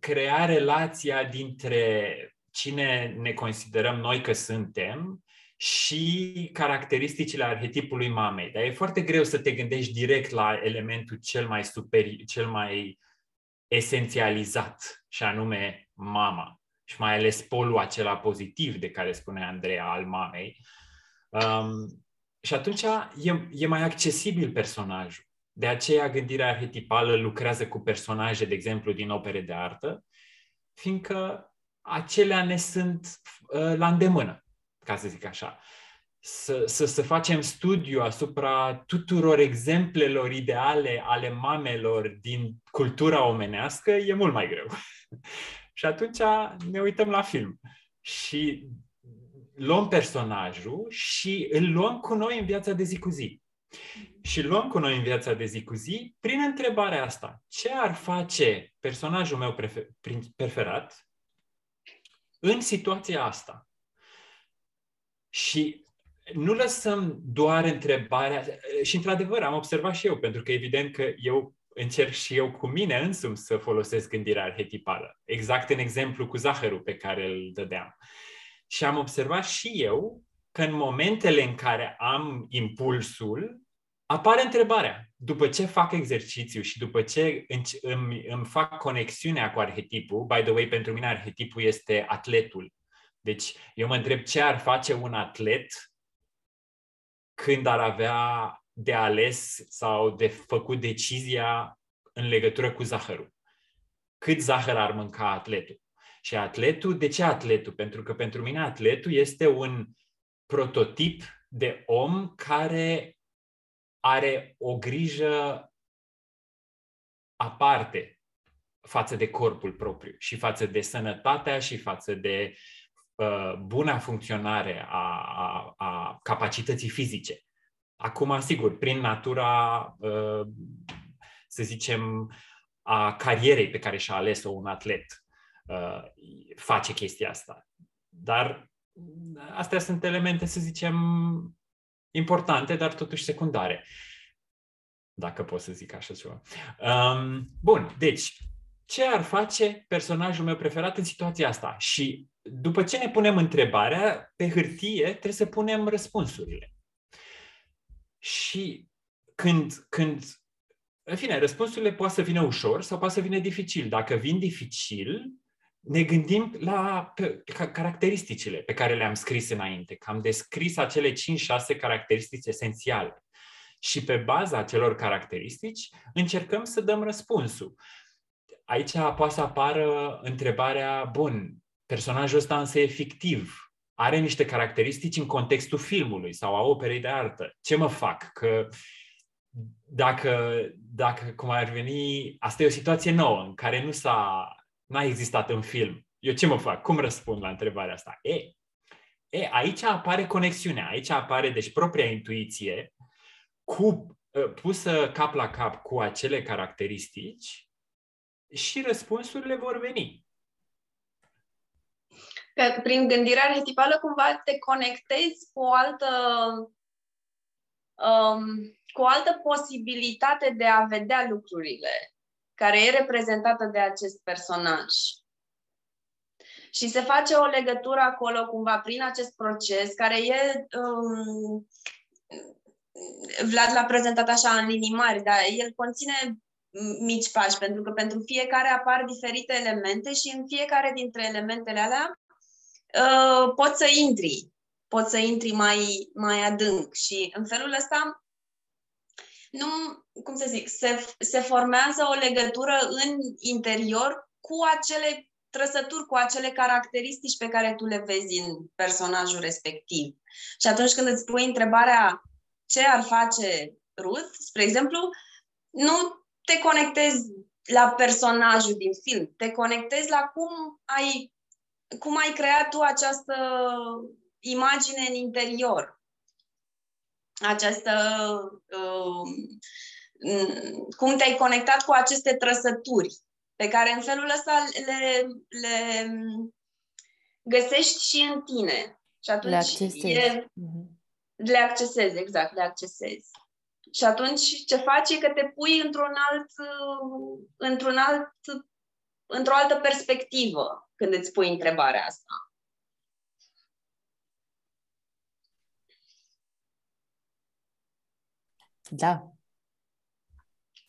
crea relația dintre cine ne considerăm noi că suntem și caracteristicile arhetipului mamei. Dar e foarte greu să te gândești direct la elementul cel mai superi, cel mai esențializat, și anume mama. Și mai ales polul acela pozitiv de care spune Andreea al mamei. Um, și atunci e, e mai accesibil personajul. De aceea gândirea arhetipală lucrează cu personaje, de exemplu, din opere de artă, fiindcă acelea ne sunt uh, la îndemână, ca să zic așa. să, să, să facem studiu asupra tuturor exemplelor ideale ale mamelor din cultura omenească e mult mai greu. și atunci ne uităm la film și luăm personajul și îl luăm cu noi în viața de zi cu zi. Și luăm cu noi în viața de zi cu zi prin întrebarea asta. Ce ar face personajul meu prefer- preferat în situația asta? Și nu lăsăm doar întrebarea, și într-adevăr am observat și eu, pentru că evident că eu încerc și eu cu mine însumi să folosesc gândirea arhetipală, exact în exemplu cu zahărul pe care îl dădeam. Și am observat și eu că în momentele în care am impulsul, apare întrebarea. După ce fac exercițiu și după ce îmi, îmi fac conexiunea cu arhetipul, by the way, pentru mine arhetipul este atletul. Deci eu mă întreb ce ar face un atlet când ar avea de ales sau de făcut decizia în legătură cu zahărul. Cât zahăr ar mânca atletul? Și atletul, de ce atletul? Pentru că pentru mine atletul este un prototip de om care are o grijă aparte față de corpul propriu și față de sănătatea și față de uh, buna funcționare a, a, a capacității fizice. Acum, sigur, prin natura, uh, să zicem, a carierei pe care și-a ales-o un atlet, uh, face chestia asta. Dar astea sunt elemente, să zicem, importante, dar totuși secundare. Dacă pot să zic așa ceva. Um, bun, deci, ce ar face personajul meu preferat în situația asta? Și după ce ne punem întrebarea, pe hârtie trebuie să punem răspunsurile. Și când, când în fine, răspunsurile poate să vină ușor sau poate să vină dificil. Dacă vin dificil, ne gândim la caracteristicile pe care le-am scris înainte, că am descris acele 5-6 caracteristici esențiale. Și pe baza acelor caracteristici încercăm să dăm răspunsul. Aici poate să apară întrebarea, bun, personajul ăsta însă e fictiv, are niște caracteristici în contextul filmului sau a operei de artă. Ce mă fac? Că dacă, dacă cum ar veni, asta e o situație nouă în care nu s-a n-a existat în film. Eu ce mă fac? Cum răspund la întrebarea asta? E, e aici apare conexiunea, aici apare, deci, propria intuiție cu, ă, pusă cap la cap cu acele caracteristici și răspunsurile vor veni. Că prin gândirea arhetipală cumva te conectezi cu o altă um, cu o altă posibilitate de a vedea lucrurile care e reprezentată de acest personaj. Și se face o legătură acolo cumva prin acest proces care e um, Vlad l-a prezentat așa în linii mari, dar el conține mici pași, pentru că pentru fiecare apar diferite elemente și în fiecare dintre elementele alea uh, poți să intri, poți să intri mai, mai adânc și în felul ăsta nu, cum să zic, se, se formează o legătură în interior cu acele trăsături, cu acele caracteristici pe care tu le vezi în personajul respectiv. Și atunci când îți pui întrebarea ce ar face Ruth, spre exemplu, nu te conectezi la personajul din film, te conectezi la cum ai, cum ai creat tu această imagine în interior această uh, cum te-ai conectat cu aceste trăsături pe care în felul ăsta le, le găsești și în tine. Și atunci le accesezi. E, mhm. le accesezi, exact, le accesezi. Și atunci ce faci e că te pui într-un alt, într-un alt, într-o altă perspectivă când îți pui întrebarea asta. Da.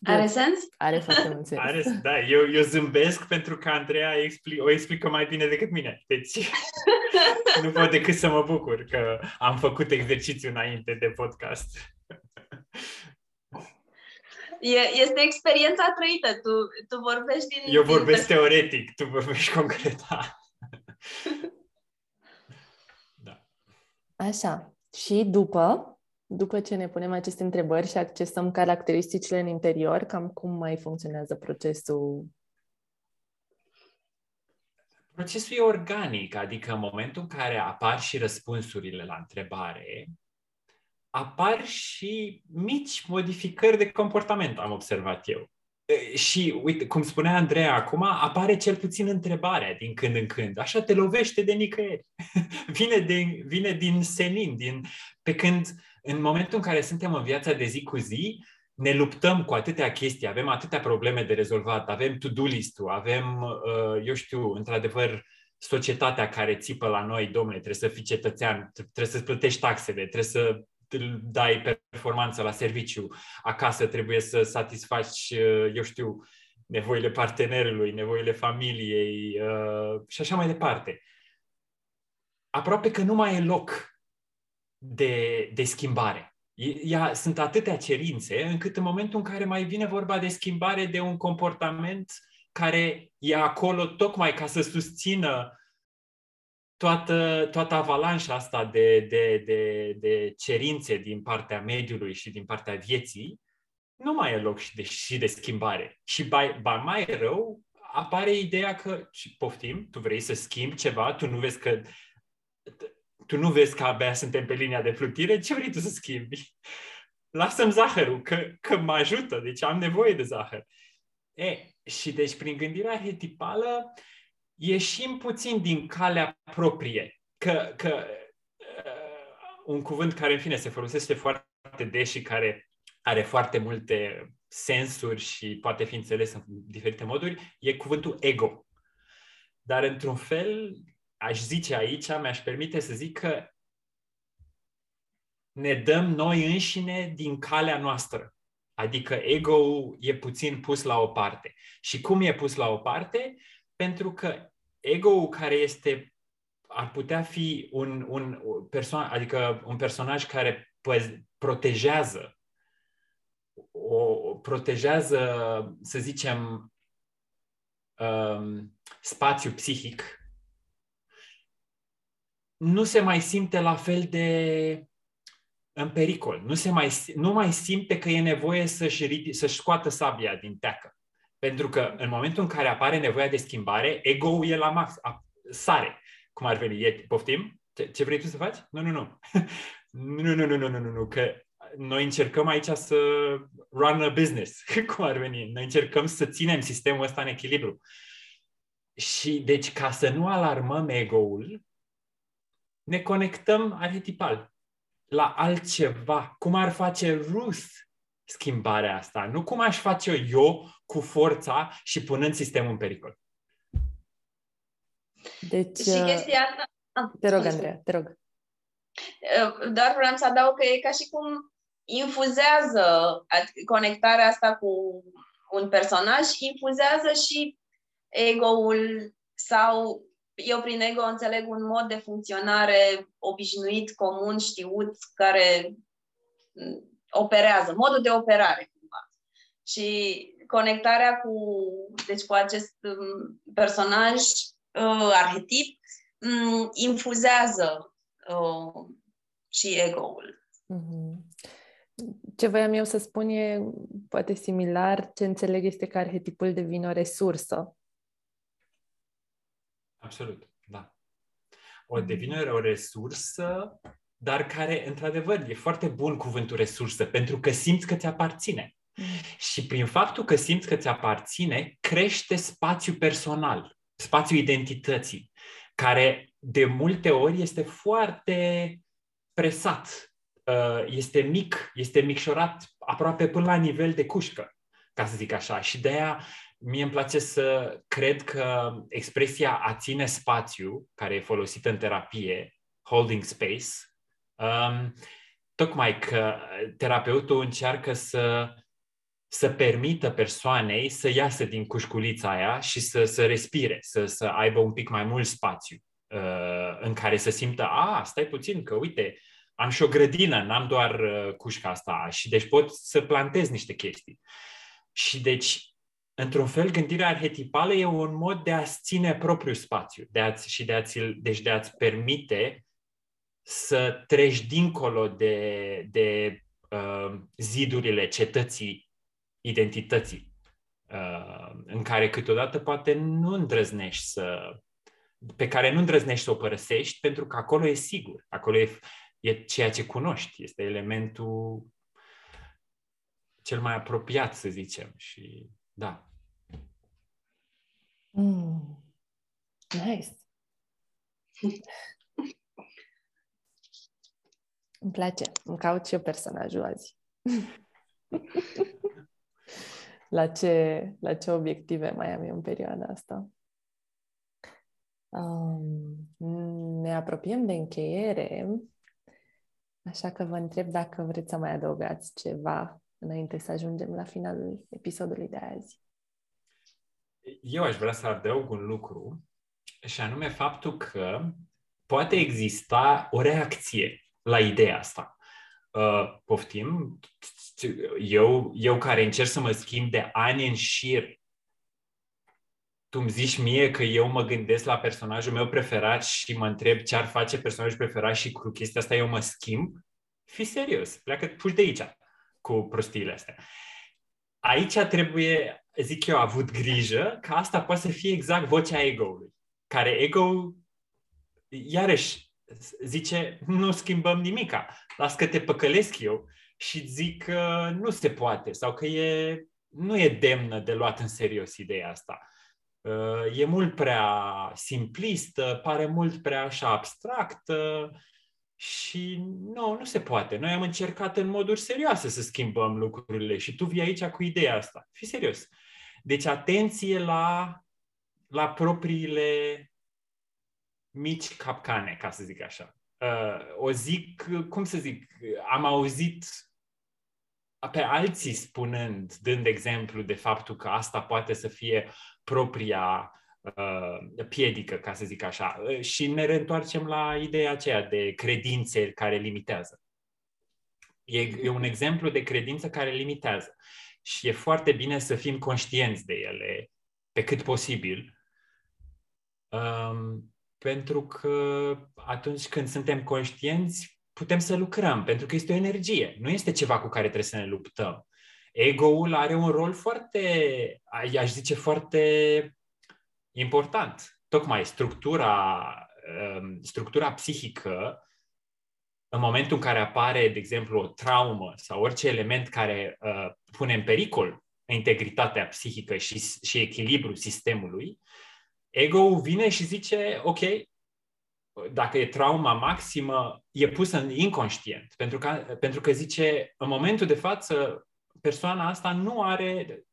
Are sens? Are foarte mult sens. Are, da, eu, eu zâmbesc pentru că Andreea expli- o explică mai bine decât mine. Deci nu pot decât să mă bucur că am făcut exercițiu înainte de podcast. E, este experiența trăită. Tu, tu vorbești din... Eu vorbesc din... teoretic, tu vorbești concret. da. Așa. Și după, după ce ne punem aceste întrebări și accesăm caracteristicile în interior, cam cum mai funcționează procesul? Procesul e organic, adică în momentul în care apar și răspunsurile la întrebare, apar și mici modificări de comportament, am observat eu. Și, uite, cum spunea Andreea acum, apare cel puțin întrebarea din când în când. Așa te lovește de nicăieri. vine, de, vine din senin, din, pe când în momentul în care suntem în viața de zi cu zi, ne luptăm cu atâtea chestii, avem atâtea probleme de rezolvat, avem to-do list-ul, avem, uh, eu știu, într-adevăr, societatea care țipă la noi, domnule, trebuie să fii cetățean, trebuie să plătești taxele, trebuie să dai performanță la serviciu, acasă trebuie să satisfaci, uh, eu știu, nevoile partenerului, nevoile familiei uh, și așa mai departe. Aproape că nu mai e loc de, de schimbare. Ea, sunt atâtea cerințe încât în momentul în care mai vine vorba de schimbare de un comportament care e acolo tocmai ca să susțină toată, toată avalanșa asta de, de, de, de cerințe din partea mediului și din partea vieții, nu mai e loc și de, și de schimbare. Și ba, ba mai rău, apare ideea că, și poftim, tu vrei să schimbi ceva, tu nu vezi că tu nu vezi că abia suntem pe linia de plutire, ce vrei tu să schimbi? Lasă-mi zahărul, că, că mă ajută, deci am nevoie de zahăr. E, și deci prin gândirea arhetipală ieșim puțin din calea proprie. Că, că uh, un cuvânt care, în fine, se folosește foarte des și care are foarte multe sensuri și poate fi înțeles în diferite moduri, e cuvântul ego. Dar, într-un fel, aș zice aici, mi-aș permite să zic că ne dăm noi înșine din calea noastră. Adică ego-ul e puțin pus la o parte. Și cum e pus la o parte? Pentru că ego-ul care este ar putea fi un, un persoan, adică un personaj care protejează o protejează, să zicem, um, spațiu psihic, nu se mai simte la fel de în pericol. Nu, se mai, nu mai simte că e nevoie să-și, să-și scoată sabia din teacă. Pentru că în momentul în care apare nevoia de schimbare, ego-ul e la max, a, sare. Cum ar veni? E, poftim? Ce, ce vrei tu să faci? Nu, nu, nu. nu, nu, nu, nu, nu, nu, nu, că noi încercăm aici să run a business, cum ar veni. Noi încercăm să ținem sistemul ăsta în echilibru. Și deci ca să nu alarmăm ego-ul, ne conectăm arhetipal la altceva. Cum ar face Ruth schimbarea asta? Nu cum aș face eu cu forța și punând sistemul în pericol. Deci, și uh, chestia asta... Ah, te rog, Andreea, te rog. Uh, doar vreau să adaug că e ca și cum infuzează conectarea asta cu un personaj, infuzează și ego-ul sau eu prin ego înțeleg un mod de funcționare obișnuit, comun, știut, care operează, modul de operare cumva. Și conectarea cu, deci cu acest um, personaj uh, arhetip um, infuzează uh, și ego-ul. Mm-hmm. Ce voiam eu să spun e poate similar. Ce înțeleg este că arhetipul devine o resursă Absolut, da. O mm. devine o resursă, dar care, într-adevăr, e foarte bun cuvântul resursă, pentru că simți că ți aparține. Mm. Și prin faptul că simți că ți aparține, crește spațiu personal, spațiu identității, care de multe ori este foarte presat, uh, este mic, este micșorat aproape până la nivel de cușcă, ca să zic așa. Și de aia Mie îmi place să cred că expresia a ține spațiu, care e folosită în terapie, holding space, um, tocmai că terapeutul încearcă să, să permită persoanei să iasă din cușculița aia și să, să respire, să, să aibă un pic mai mult spațiu uh, în care să simtă, a, stai puțin, că uite, am și o grădină, n-am doar uh, cușca asta și deci pot să plantez niște chestii. Și deci într-un fel, gândirea arhetipală e un mod de a-ți ține propriul spațiu de a și de a-ți, deci de a-ți permite să treci dincolo de, de uh, zidurile cetății identității, uh, în care câteodată poate nu îndrăznești să pe care nu îndrăznești să o părăsești, pentru că acolo e sigur, acolo e, e ceea ce cunoști, este elementul cel mai apropiat, să zicem. Și da. Mm. Nice. Îmi place. Îmi caut și eu personajul azi. la, ce, la ce obiective mai am eu în perioada asta? Um, ne apropiem de încheiere, așa că vă întreb dacă vreți să mai adăugați ceva înainte să ajungem la finalul episodului de azi. Eu aș vrea să adaug un lucru, și anume faptul că poate exista o reacție la ideea asta. Uh, poftim, eu, eu care încerc să mă schimb de ani în șir tu îmi zici mie că eu mă gândesc la personajul meu preferat și mă întreb ce ar face personajul preferat și cu chestia asta eu mă schimb, fi serios, pleacă, puși de aici cu prostiile astea. Aici trebuie, zic eu, avut grijă că asta poate să fie exact vocea ego-ului, care ego, iarăși, zice, nu schimbăm nimica, las că te păcălesc eu și zic că nu se poate sau că e, nu e demnă de luat în serios ideea asta Uh, e mult prea simplistă, pare mult prea așa abstractă și nu, nu se poate. Noi am încercat în moduri serioase să schimbăm lucrurile și tu vii aici cu ideea asta. Fii serios. Deci atenție la, la propriile mici capcane, ca să zic așa. Uh, o zic, cum să zic, am auzit pe alții spunând, dând exemplu de faptul că asta poate să fie propria uh, piedică, ca să zic așa, uh, și ne reîntoarcem la ideea aceea de credințe care limitează. E, e un exemplu de credință care limitează și e foarte bine să fim conștienți de ele pe cât posibil, um, pentru că atunci când suntem conștienți, putem să lucrăm, pentru că este o energie, nu este ceva cu care trebuie să ne luptăm. Ego-ul are un rol foarte, aș zice, foarte important. Tocmai structura, um, structura psihică, în momentul în care apare, de exemplu, o traumă sau orice element care uh, pune în pericol integritatea psihică și, și echilibrul sistemului, ego-ul vine și zice, ok, dacă e trauma maximă, e pusă în inconștient. Pentru că, pentru că zice, în momentul de față, persoana asta nu are,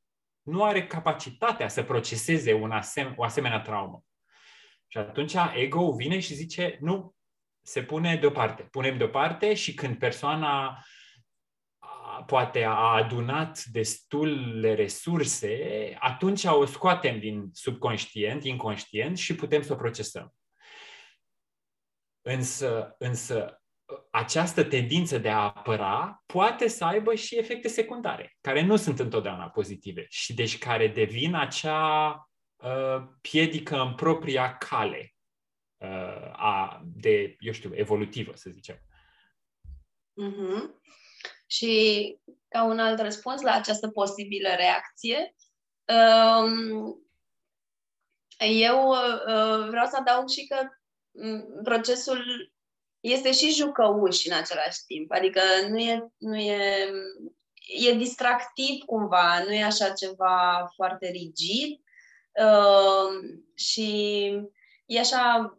nu are capacitatea să proceseze un asem, o asemenea traumă. Și atunci ego vine și zice, nu, se pune deoparte. Punem deoparte și când persoana poate a adunat destule resurse, atunci o scoatem din subconștient, inconștient și putem să o procesăm. Însă, însă această tendință de a apăra poate să aibă și efecte secundare, care nu sunt întotdeauna pozitive și deci care devin acea uh, piedică în propria cale uh, a, de, eu știu, evolutivă, să zicem. Mm-hmm. Și ca un alt răspuns la această posibilă reacție, um, eu uh, vreau să adaug și că mm, procesul este și jucăuș în același timp. Adică nu e, nu e, e distractiv cumva, nu e așa ceva foarte rigid uh, și e așa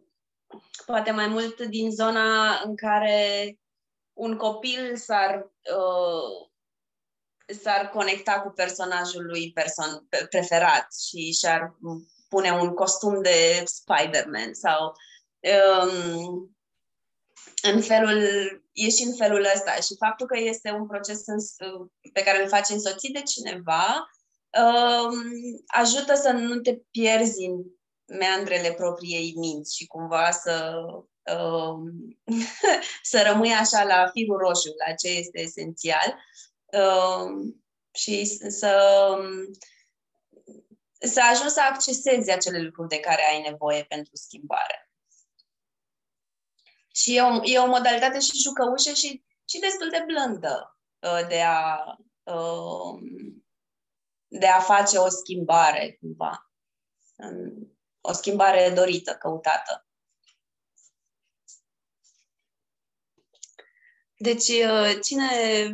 poate mai mult din zona în care un copil s-ar, uh, s-ar conecta cu personajul lui person- preferat și și-ar pune un costum de Spider-Man sau um, în felul, e și în felul ăsta. Și faptul că este un proces în, pe care îl faci însoțit de cineva um, ajută să nu te pierzi în meandrele propriei minți și cumva să, um, să rămâi așa la firul roșu, la ce este esențial um, și să, să ajungi să accesezi acele lucruri de care ai nevoie pentru schimbare. Și e o, e o modalitate și jucăușă și, și destul de blândă uh, de a, uh, de a face o schimbare, cumva. O schimbare dorită, căutată. Deci, uh, cine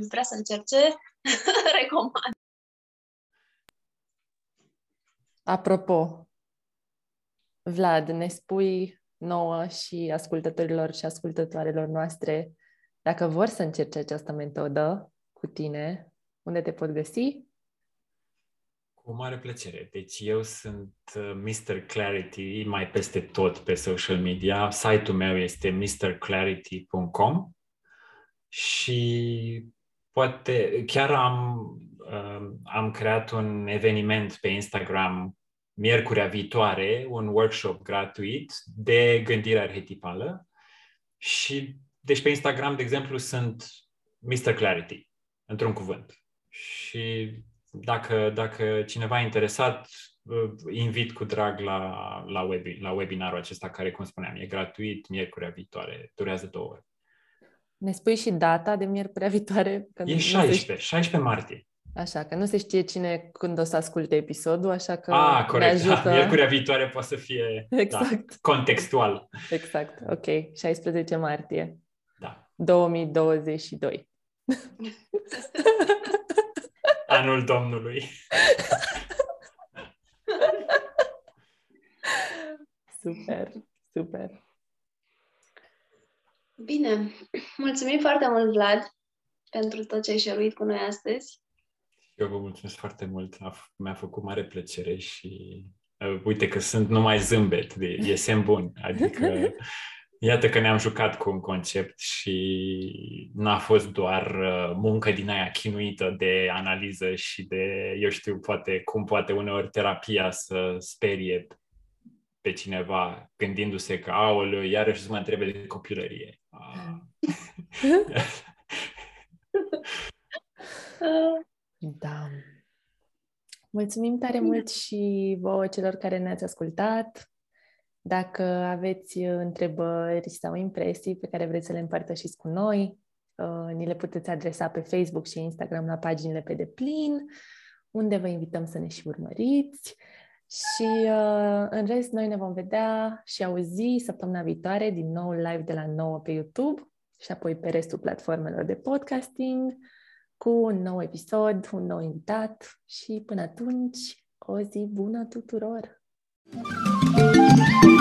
vrea să încerce, recomand. Apropo, Vlad, ne spui nouă și ascultătorilor și ascultătoarelor noastre dacă vor să încerce această metodă cu tine, unde te pot găsi? Cu mare plăcere. Deci eu sunt uh, Mr. Clarity mai peste tot pe social media. Site-ul meu este mrclarity.com și poate chiar am, uh, am creat un eveniment pe Instagram miercurea viitoare, un workshop gratuit de gândire arhetipală și deci pe Instagram, de exemplu, sunt Mr. Clarity, într-un cuvânt. Și dacă, dacă cineva e interesat, uh, invit cu drag la, la, webi, la webinarul acesta, care, cum spuneam, e gratuit, miercurea viitoare, durează două ore. Ne spui și data de miercurea viitoare? Că e 16, 16 martie. Așa, că nu se știe cine când o să asculte episodul, așa că Ah, corect. Ne ajută... Miercurea viitoare poate să fie da, exact. da, contextual. Exact, ok. 16 martie. Da. 2022. Anul Domnului. super, super. Bine, mulțumim foarte mult, Vlad, pentru tot ce ai șeruit cu noi astăzi. Eu vă mulțumesc foarte mult, mi-a făcut mare plăcere și uh, uite că sunt numai zâmbet, de, e semn bun, adică iată că ne-am jucat cu un concept și n-a fost doar uh, muncă din aia chinuită de analiză și de, eu știu, poate cum poate uneori terapia să sperie pe cineva gândindu-se că, aoleu, iarăși să mă întrebe de copilărie. Ah. Da. Mulțumim tare mult și vouă celor care ne-ați ascultat. Dacă aveți întrebări sau impresii pe care vreți să le împărtășiți cu noi, uh, ni le puteți adresa pe Facebook și Instagram la paginile pe deplin, unde vă invităm să ne și urmăriți. Și uh, în rest, noi ne vom vedea și auzi săptămâna viitoare din nou live de la 9 pe YouTube și apoi pe restul platformelor de podcasting cu un nou episod, un nou invitat și până atunci, o zi bună tuturor! thank you